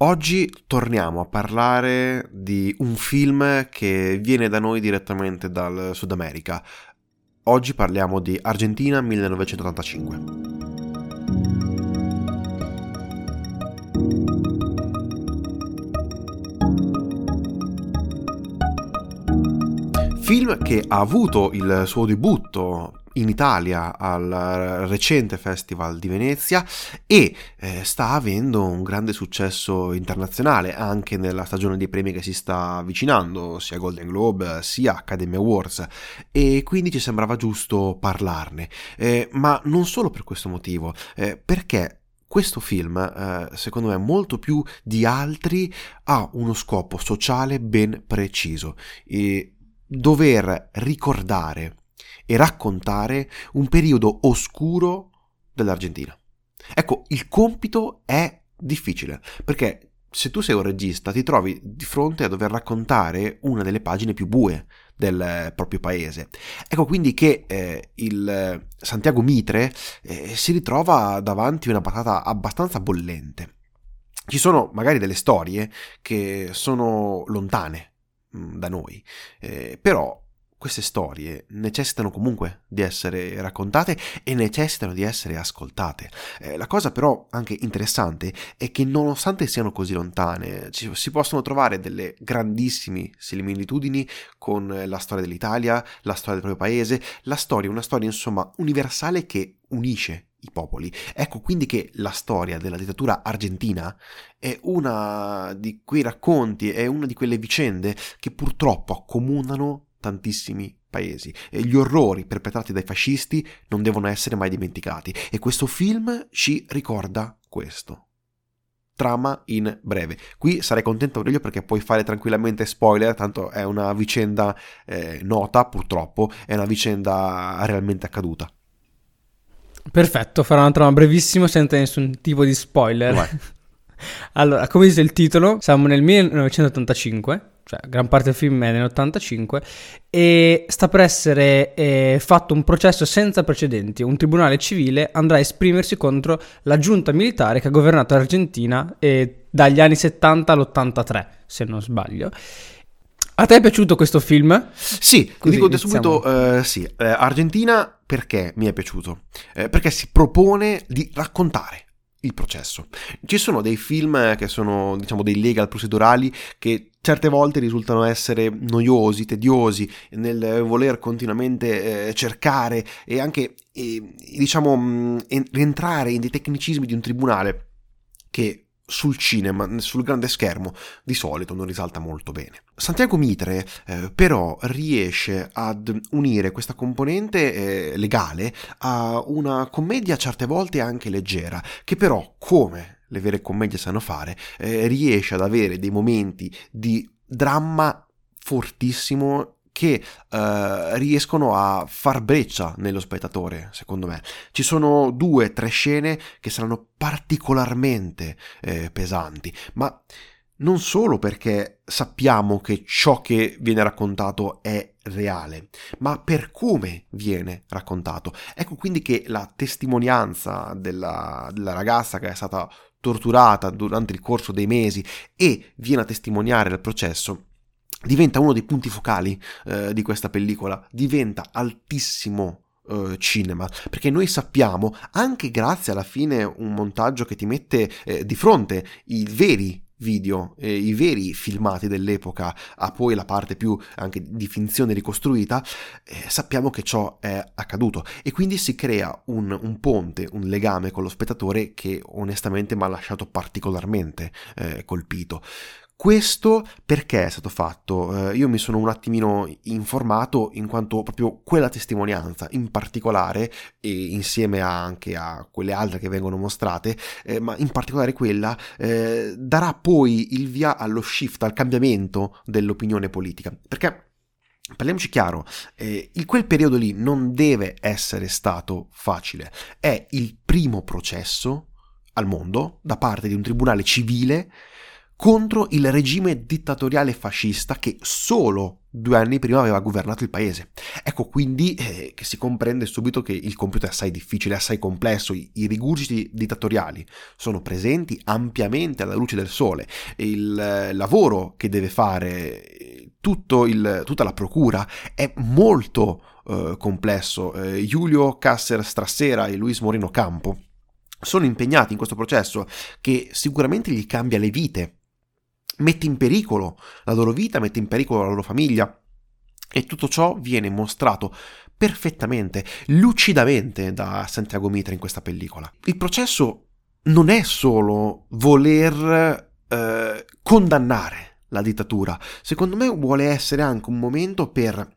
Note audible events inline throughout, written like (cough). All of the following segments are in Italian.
Oggi torniamo a parlare di un film che viene da noi direttamente dal Sud America. Oggi parliamo di Argentina 1985. Film che ha avuto il suo debutto in Italia al recente Festival di Venezia e eh, sta avendo un grande successo internazionale anche nella stagione dei premi che si sta avvicinando, sia Golden Globe sia Academy Awards e quindi ci sembrava giusto parlarne, eh, ma non solo per questo motivo, eh, perché questo film, eh, secondo me, molto più di altri, ha uno scopo sociale ben preciso. E dover ricordare e raccontare un periodo oscuro dell'Argentina. Ecco, il compito è difficile, perché se tu sei un regista ti trovi di fronte a dover raccontare una delle pagine più bue del proprio paese. Ecco quindi che eh, il Santiago Mitre eh, si ritrova davanti a una patata abbastanza bollente. Ci sono magari delle storie che sono lontane mh, mm, da noi, eh, però queste storie necessitano comunque di essere raccontate e necessitano di essere ascoltate. Eh, la cosa però anche interessante è che nonostante siano così lontane, ci, si possono trovare delle grandissime similitudini con la storia dell'Italia, la storia del proprio paese, la storia, una storia insomma universale che unisce i popoli. Ecco quindi che la storia della dittatura argentina è una di quei racconti, è una di quelle vicende che purtroppo accomunano tantissimi paesi e gli orrori perpetrati dai fascisti non devono essere mai dimenticati e questo film ci ricorda questo. Trama in breve. Qui sarei contento Aurelio perché puoi fare tranquillamente spoiler, tanto è una vicenda eh, nota purtroppo, è una vicenda realmente accaduta. Perfetto, farò una trama brevissima senza nessun tipo di spoiler. (laughs) allora, come dice il titolo, siamo nel 1985 cioè gran parte del film è nell'85, e sta per essere eh, fatto un processo senza precedenti. Un tribunale civile andrà a esprimersi contro la giunta militare che ha governato l'Argentina eh, dagli anni 70 all'83, se non sbaglio. A te è piaciuto questo film? Sì, Così dico subito uh, sì. Uh, Argentina perché mi è piaciuto? Uh, perché si propone di raccontare il processo. Ci sono dei film che sono, diciamo, dei legal procedurali che certe volte risultano essere noiosi, tediosi, nel voler continuamente eh, cercare e anche, eh, diciamo, mh, rientrare in dei tecnicismi di un tribunale che sul cinema, sul grande schermo, di solito non risalta molto bene. Santiago Mitre eh, però riesce ad unire questa componente eh, legale a una commedia certe volte anche leggera, che però, come le vere commedie sanno fare, eh, riesce ad avere dei momenti di dramma fortissimo che eh, riescono a far breccia nello spettatore, secondo me. Ci sono due, tre scene che saranno particolarmente eh, pesanti, ma non solo perché sappiamo che ciò che viene raccontato è reale, ma per come viene raccontato. Ecco quindi che la testimonianza della, della ragazza che è stata torturata durante il corso dei mesi e viene a testimoniare il processo diventa uno dei punti focali eh, di questa pellicola, diventa altissimo eh, cinema, perché noi sappiamo, anche grazie alla fine un montaggio che ti mette eh, di fronte i veri video, eh, i veri filmati dell'epoca, a poi la parte più anche di finzione ricostruita, eh, sappiamo che ciò è accaduto e quindi si crea un, un, ponte, un legame con lo spettatore che onestamente mi ha lasciato particolarmente eh, colpito. Questo perché è stato fatto? Eh, io mi sono un attimino informato in quanto proprio quella testimonianza in particolare, e insieme anche a quelle altre che vengono mostrate, eh, ma in particolare quella, eh, darà poi il via allo shift, al cambiamento dell'opinione politica. Perché Parliamoci chiaro, eh, in quel periodo lì non deve essere stato facile. È il primo processo al mondo da parte di un tribunale civile contro il regime dittatoriale fascista che solo due anni prima aveva governato il paese. Ecco quindi eh, che si comprende subito che il computer è assai difficile, assai complesso, i, i rigurgiti dittatoriali sono presenti ampiamente alla luce del sole, il eh, lavoro che deve fare il, tutta la procura è molto eh, complesso. Eh, Giulio Casser Strassera e Luis Moreno Campo sono impegnati in questo processo che sicuramente gli cambia le vite, mette in pericolo la loro vita, mette in pericolo la loro famiglia e tutto ciò viene mostrato perfettamente, lucidamente da Santiago Mitra in questa pellicola. Il processo non è solo voler eh, condannare la dittatura, secondo me vuole essere anche un momento per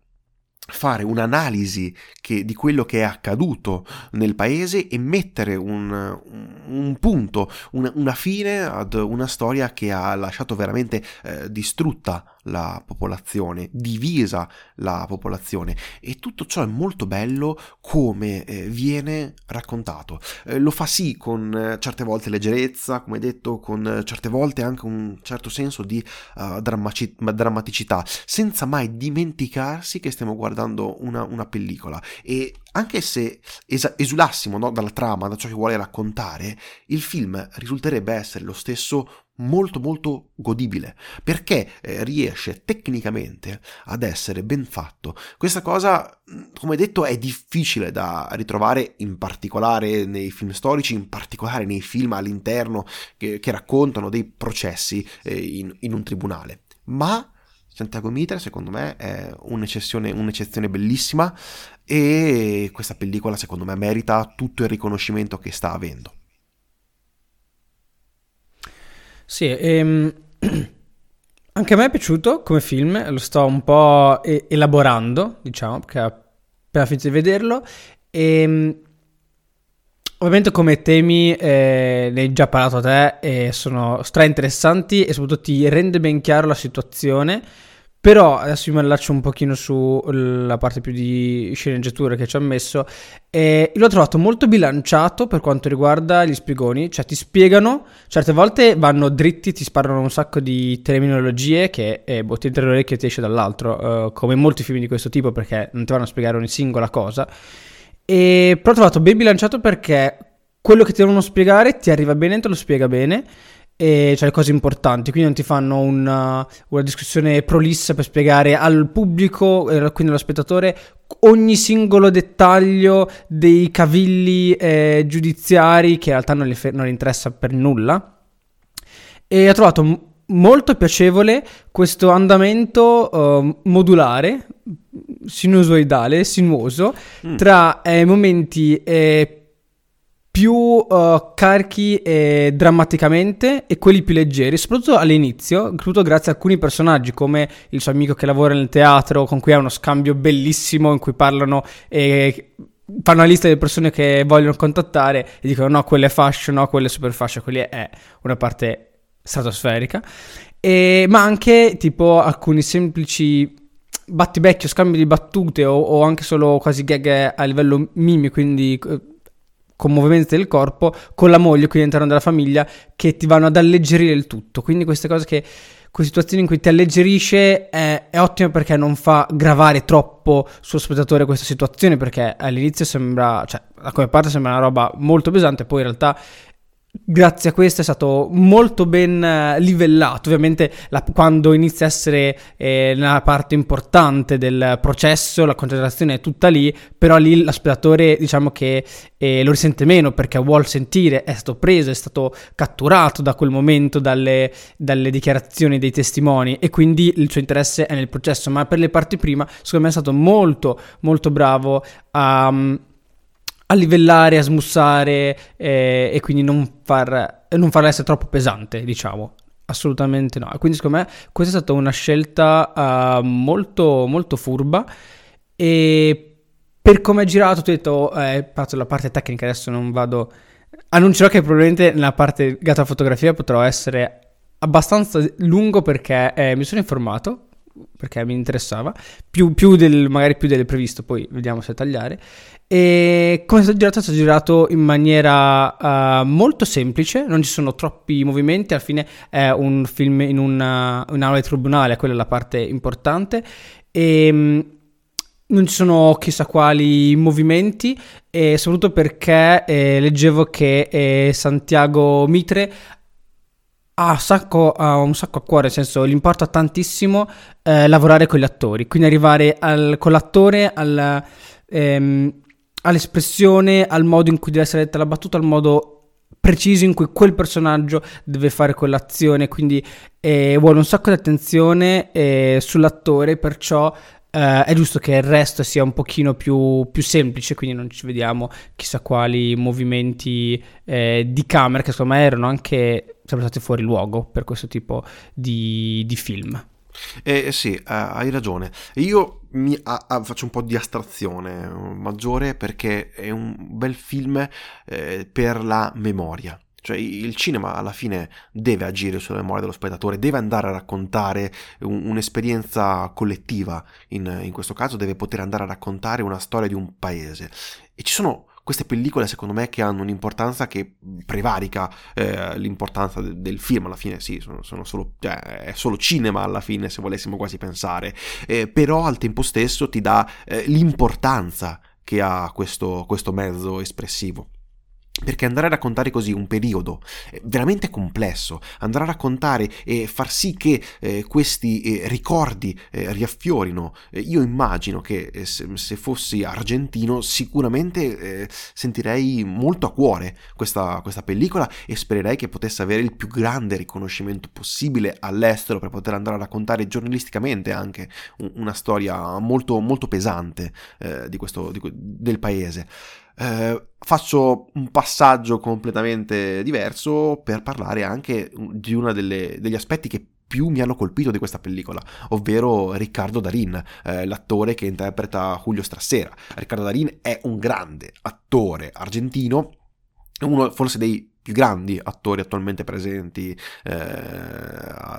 fare un'analisi che, di quello che è accaduto nel paese e mettere un, un punto, una, una, fine ad una storia che ha lasciato veramente eh, distrutta la popolazione, divisa la popolazione e tutto ciò è molto bello come eh, viene raccontato. Eh, lo fa sì con eh, certe volte leggerezza, come detto, con eh, certe volte anche un certo senso di uh, drammaci- drammaticità, senza mai dimenticarsi che stiamo guardando una, una pellicola e anche se es- esulassimo no, dalla trama, da ciò che vuole raccontare, il film risulterebbe essere lo stesso molto molto godibile perché eh, riesce tecnicamente ad essere ben fatto. Questa cosa, come detto, è difficile da ritrovare in particolare nei film storici, in particolare nei film all'interno che, che raccontano dei processi eh, in, in un tribunale. Ma Santiago Mitre secondo me è un'eccezione, un'eccezione bellissima e questa pellicola secondo me merita tutto il riconoscimento che sta avendo. Sì, ehm, (clears throat) anche a me è piaciuto come film, lo sto un po' elaborando, diciamo, perché appena finito di vederlo. E, ehm, ovviamente come temi eh, ne hai già parlato a te e sono stra interessanti e soprattutto ti rende ben chiaro la situazione però adesso mi allaccio un pochino sulla parte più di sceneggiatura che ci ha messo. E l'ho trovato molto bilanciato per quanto riguarda gli spiegoni, cioè ti spiegano, certe volte vanno dritti, ti sparano un sacco di terminologie che eh, boh, ti entra l'orecchio e ti esce dall'altro, eh, come molti film di questo tipo perché non ti vanno a spiegare ogni singola cosa. E però ho trovato ben bilanciato perché quello che ti devono spiegare ti arriva bene te lo spiega bene e cioè le cose importanti, quindi non ti fanno una, una discussione prolissa per spiegare al pubblico, eh, quindi allo spettatore, ogni singolo dettaglio dei cavilli eh, giudiziari che in realtà non gli, non gli interessa per nulla. E ho trovato m- molto piacevole questo andamento uh, modulare, sinusoidale, sinuoso, mm. tra eh, momenti eh, più uh, carichi eh, drammaticamente e quelli più leggeri, soprattutto all'inizio, soprattutto grazie a alcuni personaggi come il suo amico che lavora nel teatro, con cui ha uno scambio bellissimo in cui parlano e fanno una lista delle persone che vogliono contattare e dicono no, quella è fashion, no, quella è super fashion, quella è una parte stratosferica. E, ma anche tipo alcuni semplici battibecchio, scambi di battute o, o, anche solo quasi gag a livello mimi, quindi con movimenti del corpo, con la moglie qui all'interno della famiglia che ti vanno ad alleggerire il tutto. Quindi queste cose che queste situazioni in cui ti alleggerisce è, è ottimo perché non fa gravare troppo sullo spettatore questa situazione perché all'inizio sembra, cioè da come parte sembra una roba molto pesante, poi in realtà grazie a questo è stato molto ben eh, livellato. Ovviamente la, quando inizia a essere eh, nella parte importante del processo, la concentrazione è tutta lì, però lì l'aspetatore diciamo che eh, lo risente meno perché vuol sentire, è stato preso, è stato catturato da quel momento dalle, dalle dichiarazioni dei testimoni e quindi il suo interesse è nel processo, ma per le parti prima secondo me è stato molto molto bravo a... Um, a livellare, a smussare eh, e quindi non, far, non farla essere troppo pesante, diciamo. Assolutamente no. Quindi secondo me questa è stata una scelta uh, molto, molto furba e per come è girato, ti ho detto, eh, la parte tecnica adesso non vado... Annuncerò che probabilmente nella parte legata alla fotografia potrò essere abbastanza lungo perché eh, mi sono informato perché mi interessava, più, più del, magari più del previsto, poi vediamo se tagliare. E come è stato girato? È stato girato in maniera uh, molto semplice, non ci sono troppi movimenti, alla fine è un film in una, un'aula di tribunale, quella è la parte importante. E mm, non ci sono chissà quali movimenti, e soprattutto perché eh, leggevo che eh, Santiago Mitre ha un, sacco, ha un sacco a cuore, nel senso gli importa tantissimo eh, lavorare con gli attori, quindi arrivare al, con l'attore al, ehm, all'espressione, al modo in cui deve essere detta la battuta, al modo preciso in cui quel personaggio deve fare quell'azione, quindi eh, vuole un sacco di attenzione eh, sull'attore, perciò Uh, è giusto che il resto sia un pochino più, più, semplice, quindi non ci vediamo chissà quali movimenti eh, di camera che secondo me erano anche sempre stati fuori luogo per questo tipo di, di film. Eh, sì, eh, hai ragione. Io mi, a, a, faccio un po' di astrazione maggiore perché è un bel film eh, per la memoria. Cioè il cinema alla fine deve agire sulla memoria dello spettatore, deve andare a raccontare un, un'esperienza collettiva, in, in, questo caso deve poter andare a raccontare una storia di un paese. E ci sono queste pellicole secondo me che hanno un'importanza che prevarica eh, l'importanza de- del film. Alla fine sì sono, sono solo, cioè, è solo cinema alla fine se volessimo quasi pensare. Eh, però al tempo stesso ti dà eh, l'importanza che ha questo, questo mezzo espressivo perché andare a raccontare così un periodo veramente complesso, andare a raccontare e far sì che eh, questi eh, ricordi eh, riaffiorino, eh, io immagino che eh, se, se, fossi argentino sicuramente eh, sentirei molto a cuore questa, questa, pellicola e spererei che potesse avere il più grande riconoscimento possibile all'estero per poter andare a raccontare giornalisticamente anche un, una storia molto, molto pesante di questo, di, del paese. Eh, faccio un passaggio completamente diverso per parlare anche di uno degli aspetti che più mi hanno colpito di questa pellicola, ovvero Riccardo Darin, eh, l'attore che interpreta Julio Strassera. Riccardo Darin è un grande attore argentino, uno forse dei più grandi attori attualmente presenti eh,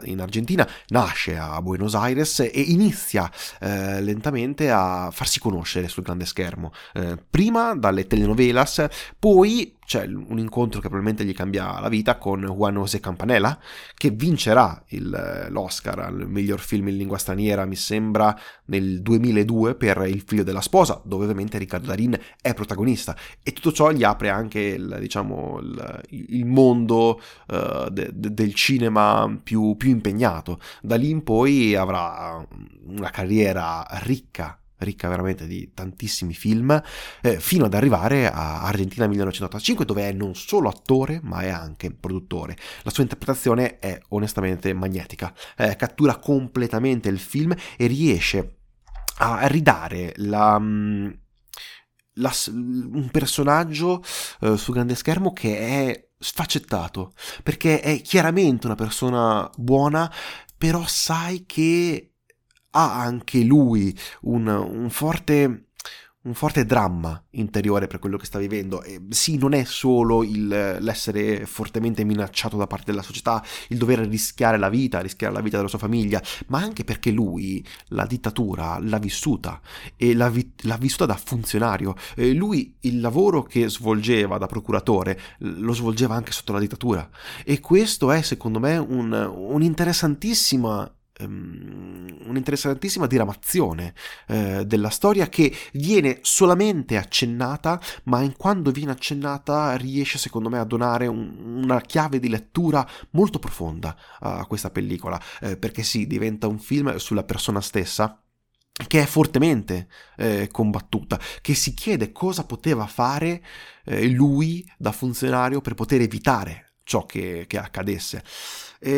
in Argentina, nasce a Buenos Aires e inizia eh, lentamente a farsi conoscere sul grande schermo, eh, prima dalle telenovelas, poi c'è un incontro che probabilmente gli cambia la vita con Juan José Campanella, che vincerà il, l'Oscar al miglior film in lingua straniera, mi sembra, nel 2002 per Il figlio della sposa, dove ovviamente Riccardo Darin è protagonista. E tutto ciò gli apre anche il, diciamo, il, il mondo uh, de, de, del cinema più, più impegnato. Da lì in poi avrà una carriera ricca ricca veramente di tantissimi film, eh, fino ad arrivare a Argentina 1985, dove è non solo attore, ma è anche produttore. La sua interpretazione è onestamente magnetica, eh, cattura completamente il film e riesce a ridare la... Mm, la, un personaggio eh, sul grande schermo che è sfaccettato perché è chiaramente una persona buona però sai che ha anche lui un, un forte un forte dramma interiore per quello che sta vivendo. E sì, non è solo il, l'essere fortemente minacciato da parte della società, il dover rischiare la vita, rischiare la vita della sua famiglia, ma anche perché lui la dittatura l'ha vissuta e l'ha, vi- l'ha vissuta da funzionario. E lui il lavoro che svolgeva da procuratore lo svolgeva anche sotto la dittatura. E questo è secondo me un, un'interessantissima um, un'interessantissima diramazione eh, della storia che viene solamente accennata, ma in quando viene accennata riesce secondo me a donare un, una chiave di lettura molto profonda a questa pellicola, eh, perché sì, diventa un film sulla persona stessa che è fortemente eh, combattuta, che si chiede cosa poteva fare eh, lui da funzionario per poter evitare ciò che, che accadesse.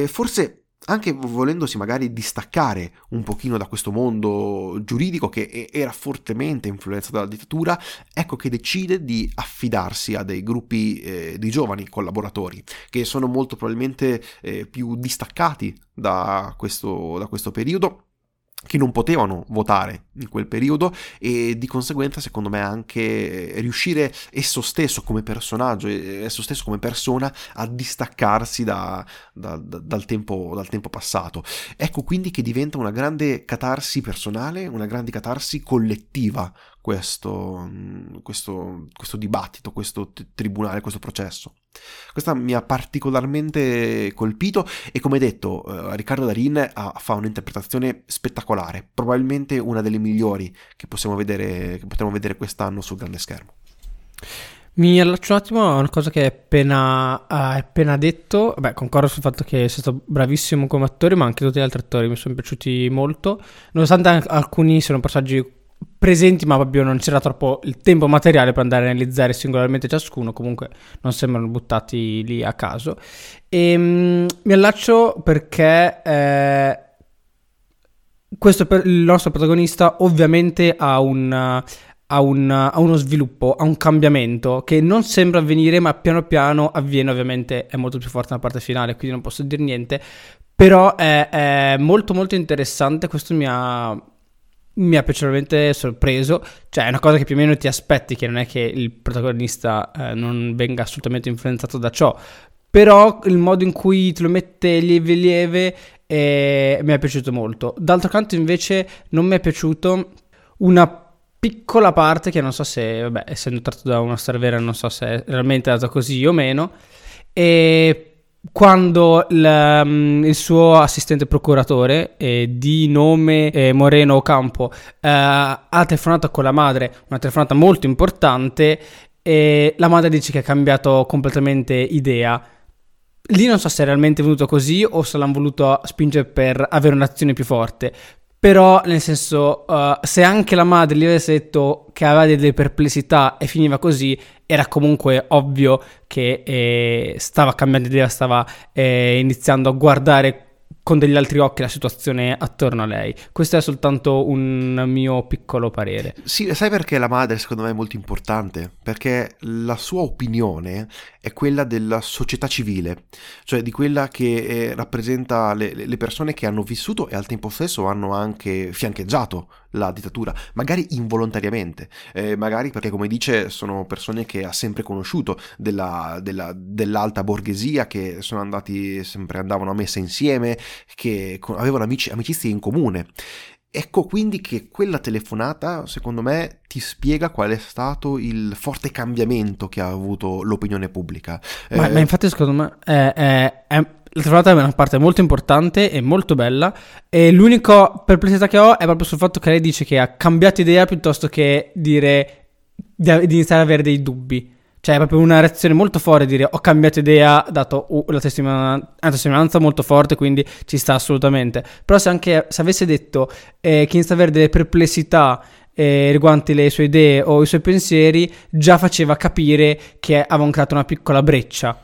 Forse anche volendosi magari distaccare un pochino da questo mondo giuridico che era fortemente influenzato dalla dittatura, ecco che decide di affidarsi a dei gruppi eh, di giovani collaboratori che sono molto probabilmente eh, più distaccati da questo, da questo periodo che non potevano votare in quel periodo e di conseguenza secondo me anche riuscire esso stesso come personaggio, esso stesso come persona a distaccarsi da, da, da, dal, tempo, dal, tempo, passato. Ecco quindi che diventa una grande catarsi personale, una grande catarsi collettiva questo, questo, questo dibattito, questo t- tribunale, questo processo. Questa mi ha particolarmente colpito e come detto eh, Riccardo Darin ha, fa un'interpretazione spettacolare, probabilmente una delle migliori che possiamo vedere, che potremo vedere quest'anno sul grande schermo. Mi allaccio un attimo a una cosa che hai appena, hai appena detto. Beh, concordo sul fatto che sei stato bravissimo come attore, ma anche tutti gli altri attori mi sono piaciuti molto. Nonostante alcuni siano passaggi presenti, ma proprio non c'era troppo il tempo materiale per andare a analizzare singolarmente ciascuno, comunque non sembrano buttati lì a caso. E um, mi allaccio perché eh, questo per, il nostro protagonista ovviamente ha un... Ha, un, ha, uno sviluppo, ha un cambiamento che non sembra avvenire, ma piano piano avviene. Ovviamente è molto più forte nella parte finale, quindi non posso dire niente. Però è, è molto molto interessante. Questo mi ha, mi ha piacevolmente sorpreso, cioè è una cosa che più o meno ti aspetti, che non è che il protagonista eh, non venga assolutamente influenzato da ciò, però il modo in cui te lo mette lieve lieve eh, mi è piaciuto molto. D'altro canto invece non mi è piaciuto una piccola parte che non so se, vabbè, essendo tratto da una storia vera, non so se è realmente dato così o meno, e quando il, um, il, suo assistente procuratore eh, di nome eh, Moreno Ocampo eh, ha telefonato con la madre, una telefonata molto importante, e la madre dice che ha cambiato completamente idea. Lì non so se è realmente venuto così o se l'hanno voluto spingere per avere un'azione più forte. Però, nel senso, uh, se anche la madre gli avesse detto che aveva delle perplessità e finiva così, era comunque ovvio che eh, stava cambiando idea, stava eh, iniziando a guardare con degli altri occhi la situazione attorno a lei. Questo è soltanto un mio piccolo parere. Sì, sai perché la madre secondo me è molto importante? Perché la sua opinione è quella della società civile, cioè di quella che eh, rappresenta le, le, persone che hanno vissuto e al tempo stesso hanno anche fiancheggiato la dittatura, magari involontariamente, eh, magari perché come dice sono persone che ha sempre conosciuto della, della, dell'alta borghesia, che sono andati, sempre andavano a messa insieme, che avevano amici, amicizie in comune. Ecco quindi che quella telefonata, secondo me, ti spiega qual è stato il forte cambiamento che ha avuto l'opinione pubblica. Ma, eh, ma infatti, secondo me, è, è, è, la telefonata è una parte molto importante e molto bella. E l'unica perplessità che ho è proprio sul fatto che lei dice che ha cambiato idea piuttosto che dire di, di iniziare ad avere dei dubbi. Cioè, è proprio una reazione molto forte dire ho cambiato idea, dato una testimonianza molto forte, quindi ci sta assolutamente. Però se anche se avesse detto eh, che inizia ad avere delle perplessità eh, riguardanti le sue idee o i suoi pensieri, già faceva capire che avevano creato una piccola breccia.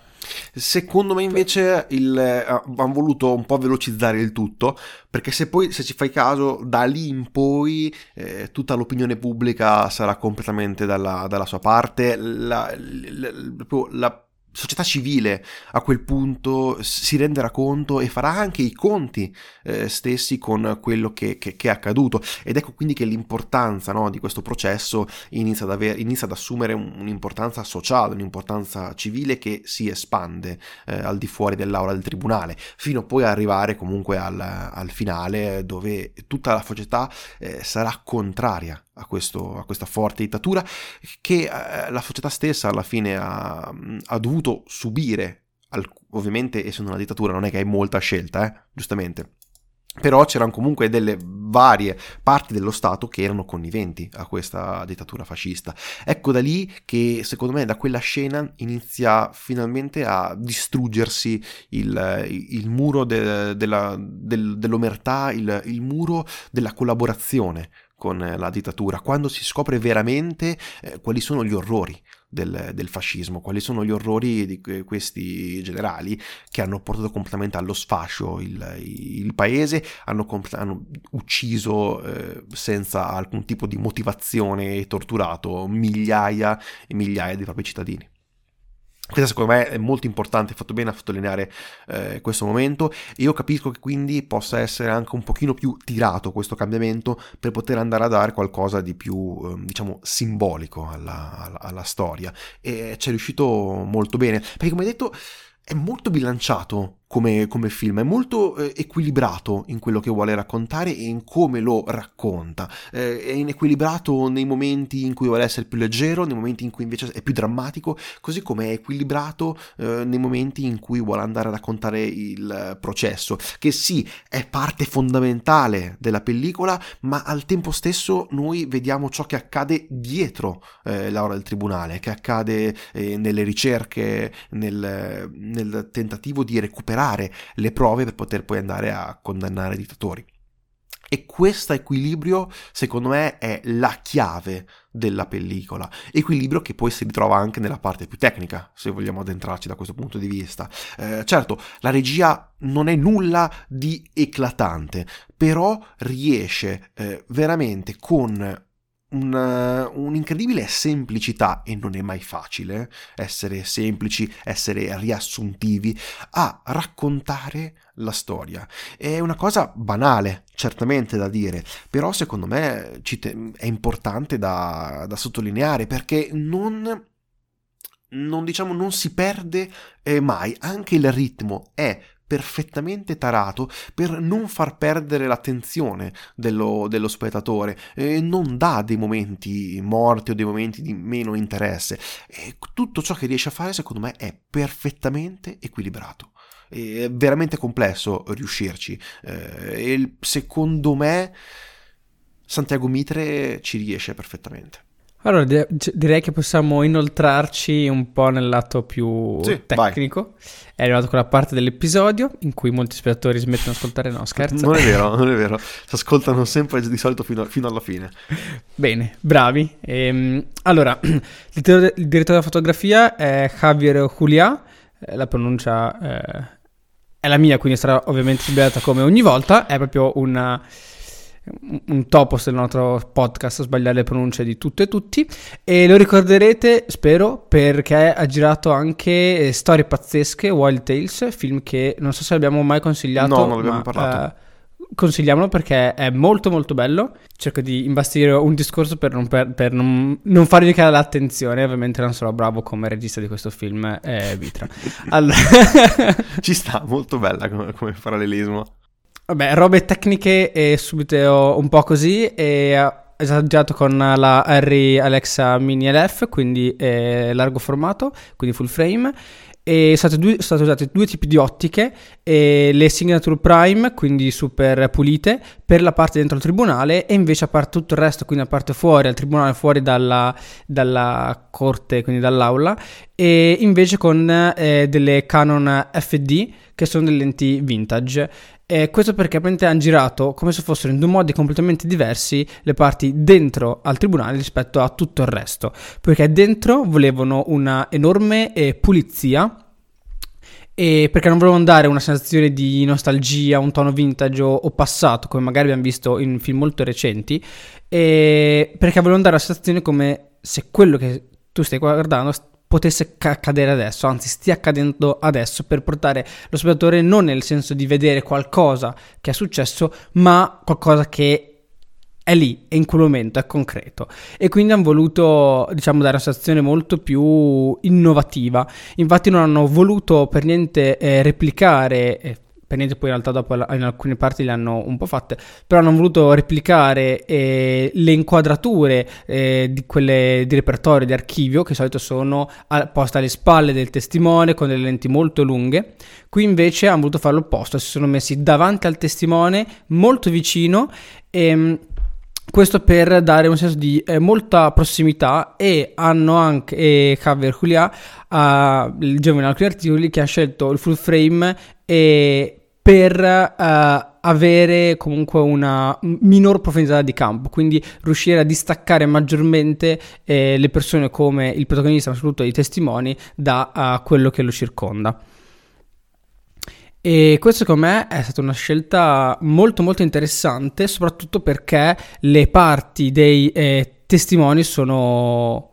Secondo me invece il, eh, hanno voluto un po' velocizzare il tutto, perché se poi, se ci fai caso, da lì in poi eh, tutta l'opinione pubblica sarà completamente dalla, dalla sua parte, la, la, la, la società civile a quel punto si renderà conto e farà anche i conti eh, stessi con quello che, che, che, è accaduto. Ed ecco quindi che l'importanza no, di questo processo inizia ad, aver, inizia ad assumere un'importanza sociale, un'importanza civile che si espande eh, al di fuori dell'aula del tribunale fino poi ad arrivare comunque al, al finale dove tutta la società eh, sarà contraria a, questo, a questa forte dittatura che eh, la società stessa alla fine ha, ha dovuto subire. Al, ovviamente, essendo una dittatura, non è che hai molta scelta, eh, giustamente. Però c'erano comunque delle varie parti dello Stato che erano conniventi a questa dittatura fascista. Ecco da lì che secondo me da quella scena inizia finalmente a distruggersi il, il muro de, della, del, dell'omertà, il, il muro della collaborazione con eh, la dittatura, quando si scopre veramente eh, quali sono gli orrori del, del, fascismo, quali sono gli orrori di questi generali che hanno portato completamente allo sfascio il, il paese, hanno, hanno ucciso eh, senza alcun tipo di motivazione e torturato migliaia e migliaia di propri cittadini. Questa secondo me è molto importante, fatto bene a sottolineare eh, questo momento. Io capisco che quindi possa essere anche un pochino più tirato questo cambiamento per poter andare a dare qualcosa di più, eh, diciamo, simbolico alla, alla, alla storia. E ci è riuscito molto bene, perché come detto è molto bilanciato come, come, film, è molto eh, equilibrato in quello che vuole raccontare e in come lo racconta. Eh, è inequilibrato nei momenti in cui vuole essere più leggero, nei momenti in cui invece è più drammatico, così come è equilibrato eh, nei momenti in cui vuole andare a raccontare il processo, che sì, è parte fondamentale della pellicola, ma al tempo stesso noi vediamo ciò che accade dietro eh, l'aula del tribunale, che accade eh, nelle ricerche, nel, nel tentativo di recuperare recuperare le prove per poter poi andare a condannare i dittatori. E questo equilibrio, secondo me, è la chiave della pellicola. Equilibrio che poi si ritrova anche nella parte più tecnica, se vogliamo addentrarci da questo punto di vista. Eh, certo, la regia non è nulla di eclatante, però riesce eh, veramente con una, un'incredibile semplicità, e non è mai facile essere semplici, essere riassuntivi, a raccontare la storia. È una cosa banale, certamente da dire, però secondo me è importante da, da sottolineare perché non non, diciamo, non si perde eh, mai, anche il ritmo è perfettamente tarato per non far perdere l'attenzione dello, dello spettatore, e non dà dei momenti morti o dei momenti di meno interesse. E tutto ciò che riesce a fare, secondo me, è perfettamente equilibrato. È veramente complesso riuscirci. Eh, e secondo me, Santiago Mitre ci riesce perfettamente. Allora, direi che possiamo inoltrarci un po' nel lato più sì, tecnico. Vai. È arrivato quella parte dell'episodio in cui molti spettatori smettono di ascoltare. No, scherzo. Non è vero, (laughs) non è vero. Si ascoltano sempre di solito fino, fino alla fine. Bene, bravi. Ehm, allora, (clears throat) il direttore della fotografia è Javier Juliá. Eh, la pronuncia eh, è la mia, quindi sarà ovviamente sbagliata come ogni volta. È proprio una un topos del nostro podcast sbagliare le pronunce di tutto e tutti. E lo ricorderete spero perché ha girato anche eh, Storie pazzesche Wild Tales film che non so se abbiamo mai consigliato no non abbiamo ma, parlato. eh, consigliamolo perché è molto molto bello. Cerco di imbastire un discorso per non, per, per non, non farvi cadere l'attenzione. Ovviamente non sarò bravo come regista di questo film eh, Vitra. (laughs) Allora... ci sta molto bella come, come parallelismo Vabbè, robe tecniche e subito un po' così e esagerato con la Harry Alexa Mini LF, quindi eh, largo formato, quindi full frame. E sono state, usate due tipi di ottiche, le Signature Prime, quindi super pulite, per la parte dentro il tribunale e invece a parte tutto il resto, quindi a parte fuori al tribunale, fuori dalla, dalla corte, quindi dall'aula, e invece con eh, delle Canon FD che sono delle lenti vintage. E questo perché apparentemente hanno girato come se fossero in due modi completamente diversi le parti dentro al tribunale rispetto a tutto il resto. Perché dentro volevano una enorme eh, pulizia e perché non volevano dare una sensazione di nostalgia, un tono vintage o, passato, come magari abbiamo visto in film molto recenti, perché volevano dare la sensazione come se quello che tu stai guardando potesse accadere adesso, anzi stia accadendo adesso per portare lo spettatore non nel senso di vedere qualcosa che è successo, ma qualcosa che è lì, è in quel momento, è concreto. E quindi hanno voluto, diciamo, dare una sensazione molto più innovativa. Infatti non hanno voluto per niente eh, replicare, eh, per niente poi in realtà dopo in alcune parti le hanno un po' fatte, però hanno voluto replicare eh, le inquadrature eh, di quelle di repertorio, di archivio, che di solito sono poste alle spalle del testimone con delle lenti molto lunghe. Qui invece hanno voluto fare l'opposto, si sono messi davanti al testimone, molto vicino e ehm, questo per dare un senso di eh, molta prossimità e hanno anche e Javier Julia, uh, il giovane alcuni articoli che ha scelto il full frame e per uh, avere comunque una minor profondità di campo, quindi riuscire a distaccare maggiormente eh, le persone come il protagonista, ma soprattutto i testimoni, da uh, quello che lo circonda. E questo secondo me è stata una scelta molto molto interessante, soprattutto perché le parti dei eh, testimoni sono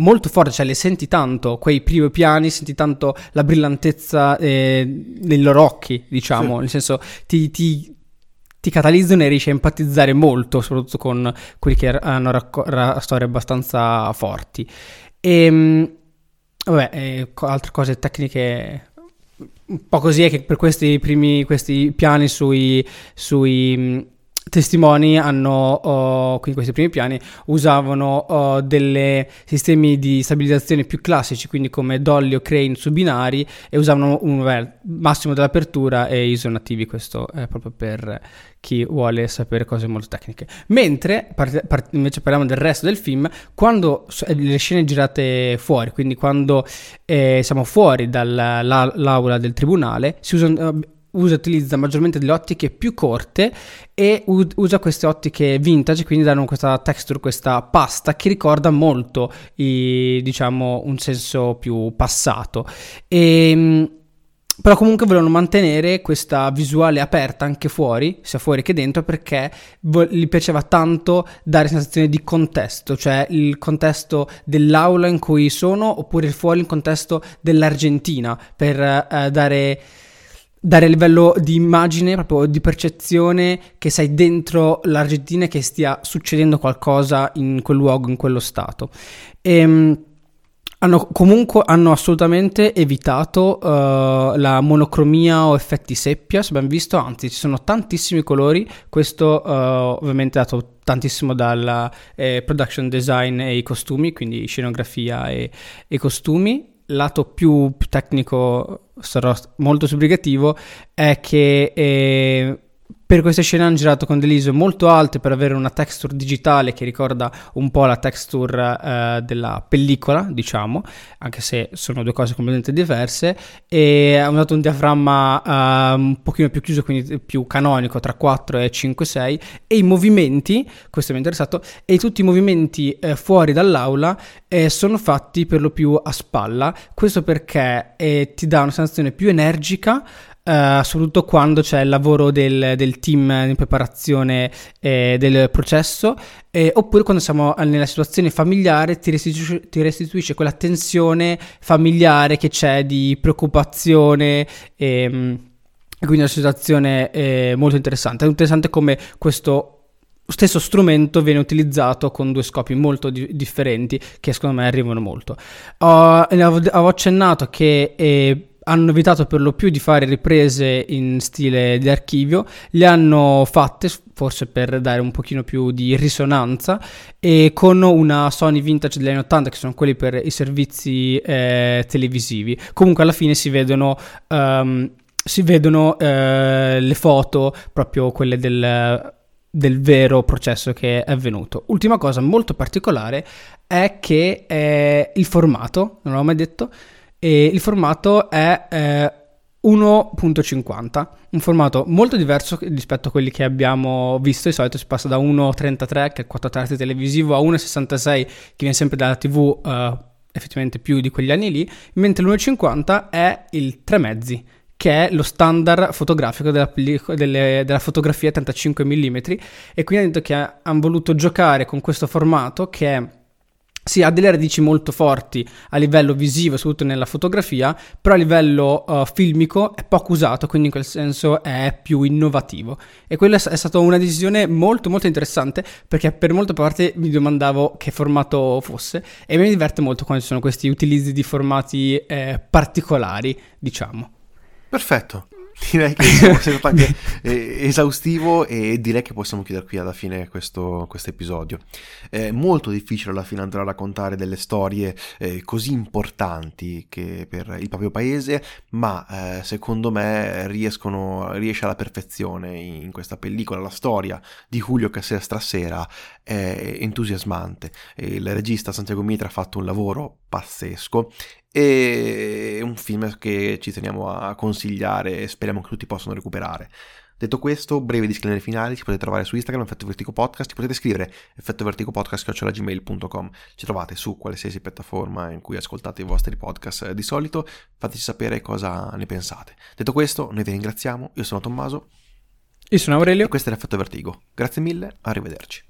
molto forti, cioè le senti tanto, quei primi piani, senti tanto la brillantezza eh, nei loro occhi, diciamo, sì. nel senso ti, ti, ti, catalizzano e riesci a empatizzare molto, soprattutto con quelli che hanno racco- ra- storie abbastanza forti. E, ehm, vabbè, eh, altre cose tecniche un po' così è che per questi primi questi piani sui, sui testimoni hanno, oh, quindi questi primi piani, usavano oh, dei sistemi di stabilizzazione più classici, quindi come Dolly o Crane su binari, e usavano un beh, massimo dell'apertura e ISO nativi, questo è proprio per chi vuole sapere cose molto tecniche. Mentre, part- part- invece parliamo del resto del film, quando le scene girate fuori, quindi quando eh, siamo fuori dall'aula del tribunale, si usano usa utilizza maggiormente delle ottiche più corte e u- usa queste ottiche vintage, quindi danno questa texture, questa pasta che ricorda molto i, diciamo un senso più passato. E, ehm, però comunque volevano mantenere questa visuale aperta anche fuori, sia fuori che dentro, perché vo- gli piaceva tanto dare sensazione di contesto, cioè il contesto dell'aula in cui sono, oppure fuori il contesto dell'Argentina, per eh, dare dare a livello di immagine, proprio di percezione, che sei dentro l'Argentina e che stia succedendo qualcosa in quel luogo, in quello stato. E, ehm, hanno comunque hanno assolutamente evitato uh, la monocromia o effetti seppia, se abbiamo visto, anzi ci sono tantissimi colori, questo uh, ovviamente è dato tantissimo dalla eh, production design e i costumi, quindi scenografia e, e costumi lato più, tecnico, sarò molto sbrigativo, è che eh, per queste scene hanno girato con delle ISO molto alte per avere una texture digitale che ricorda un po' la texture eh, della pellicola, diciamo, anche se sono due cose completamente diverse, e hanno dato un diaframma eh, un pochino più chiuso, quindi più canonico, tra 4 e 5, 6, e i movimenti, questo mi è interessato, e tutti i movimenti eh, fuori dall'aula eh, sono fatti per lo più a spalla, questo perché eh, ti dà una sensazione più energica, Uh, soprattutto quando c'è il lavoro del, del team in preparazione eh, del processo, eh, oppure quando siamo nella situazione familiare ti restituisce, ti restituisce quella tensione familiare che c'è di preoccupazione. Ehm, quindi è una situazione eh, molto interessante. È interessante come questo stesso strumento viene utilizzato con due scopi molto di- differenti che secondo me arrivano molto. Uh, avevo accennato che eh, hanno evitato per lo più di fare riprese in stile di archivio, le hanno fatte forse per dare un pochino più di risonanza e con una Sony Vintage degli anni 80 che sono quelli per i servizi eh, televisivi. Comunque alla fine si vedono um, si vedono eh, le foto, proprio quelle del, del, vero processo che è avvenuto. Ultima cosa molto particolare è che eh, il formato, non l'ho mai detto, e il formato è eh, 1.50, un formato molto diverso rispetto a quelli che abbiamo visto, di solito si passa da 1.33 che è il 4 terzi televisivo a 1.66 che viene sempre dalla TV eh, effettivamente più di quegli anni lì, mentre l'1.50 è il 3 mezzi che è lo standard fotografico della, delle, della fotografia 35 mm e quindi hanno detto che hanno voluto giocare con questo formato che è sì, ha delle radici molto forti a livello visivo, soprattutto nella fotografia, però a livello uh, filmico è poco usato, quindi in quel senso è più innovativo. E quella è stata una decisione molto molto interessante perché per molte parti mi domandavo che formato fosse e mi diverte molto quando ci sono questi utilizzi di formati eh, particolari, diciamo. Perfetto. Direi che siamo stato anche eh, esaustivo e direi che possiamo chiudere qui alla fine questo episodio. È molto difficile alla fine andare a raccontare delle storie eh, così importanti per il proprio paese, ma eh, secondo me riescono, riesce alla perfezione in questa pellicola. La storia di Julio Casella Strassera è entusiasmante. Il regista Santiago Mitra ha fatto un lavoro pazzesco e un film che ci teniamo a consigliare e speriamo che tutti possano recuperare. Detto questo, breve disclaimer finali, ci potete trovare su Instagram, Effetto Vertico Podcast, ci potete scrivere effettoverticopodcast.gmail.com Ci trovate su qualsiasi piattaforma in cui ascoltate i vostri podcast di solito, fateci sapere cosa ne pensate. Detto questo, noi vi ringraziamo, io sono Tommaso. Io sono Aurelio. E questo è l'Effetto Vertigo. Grazie mille, arrivederci.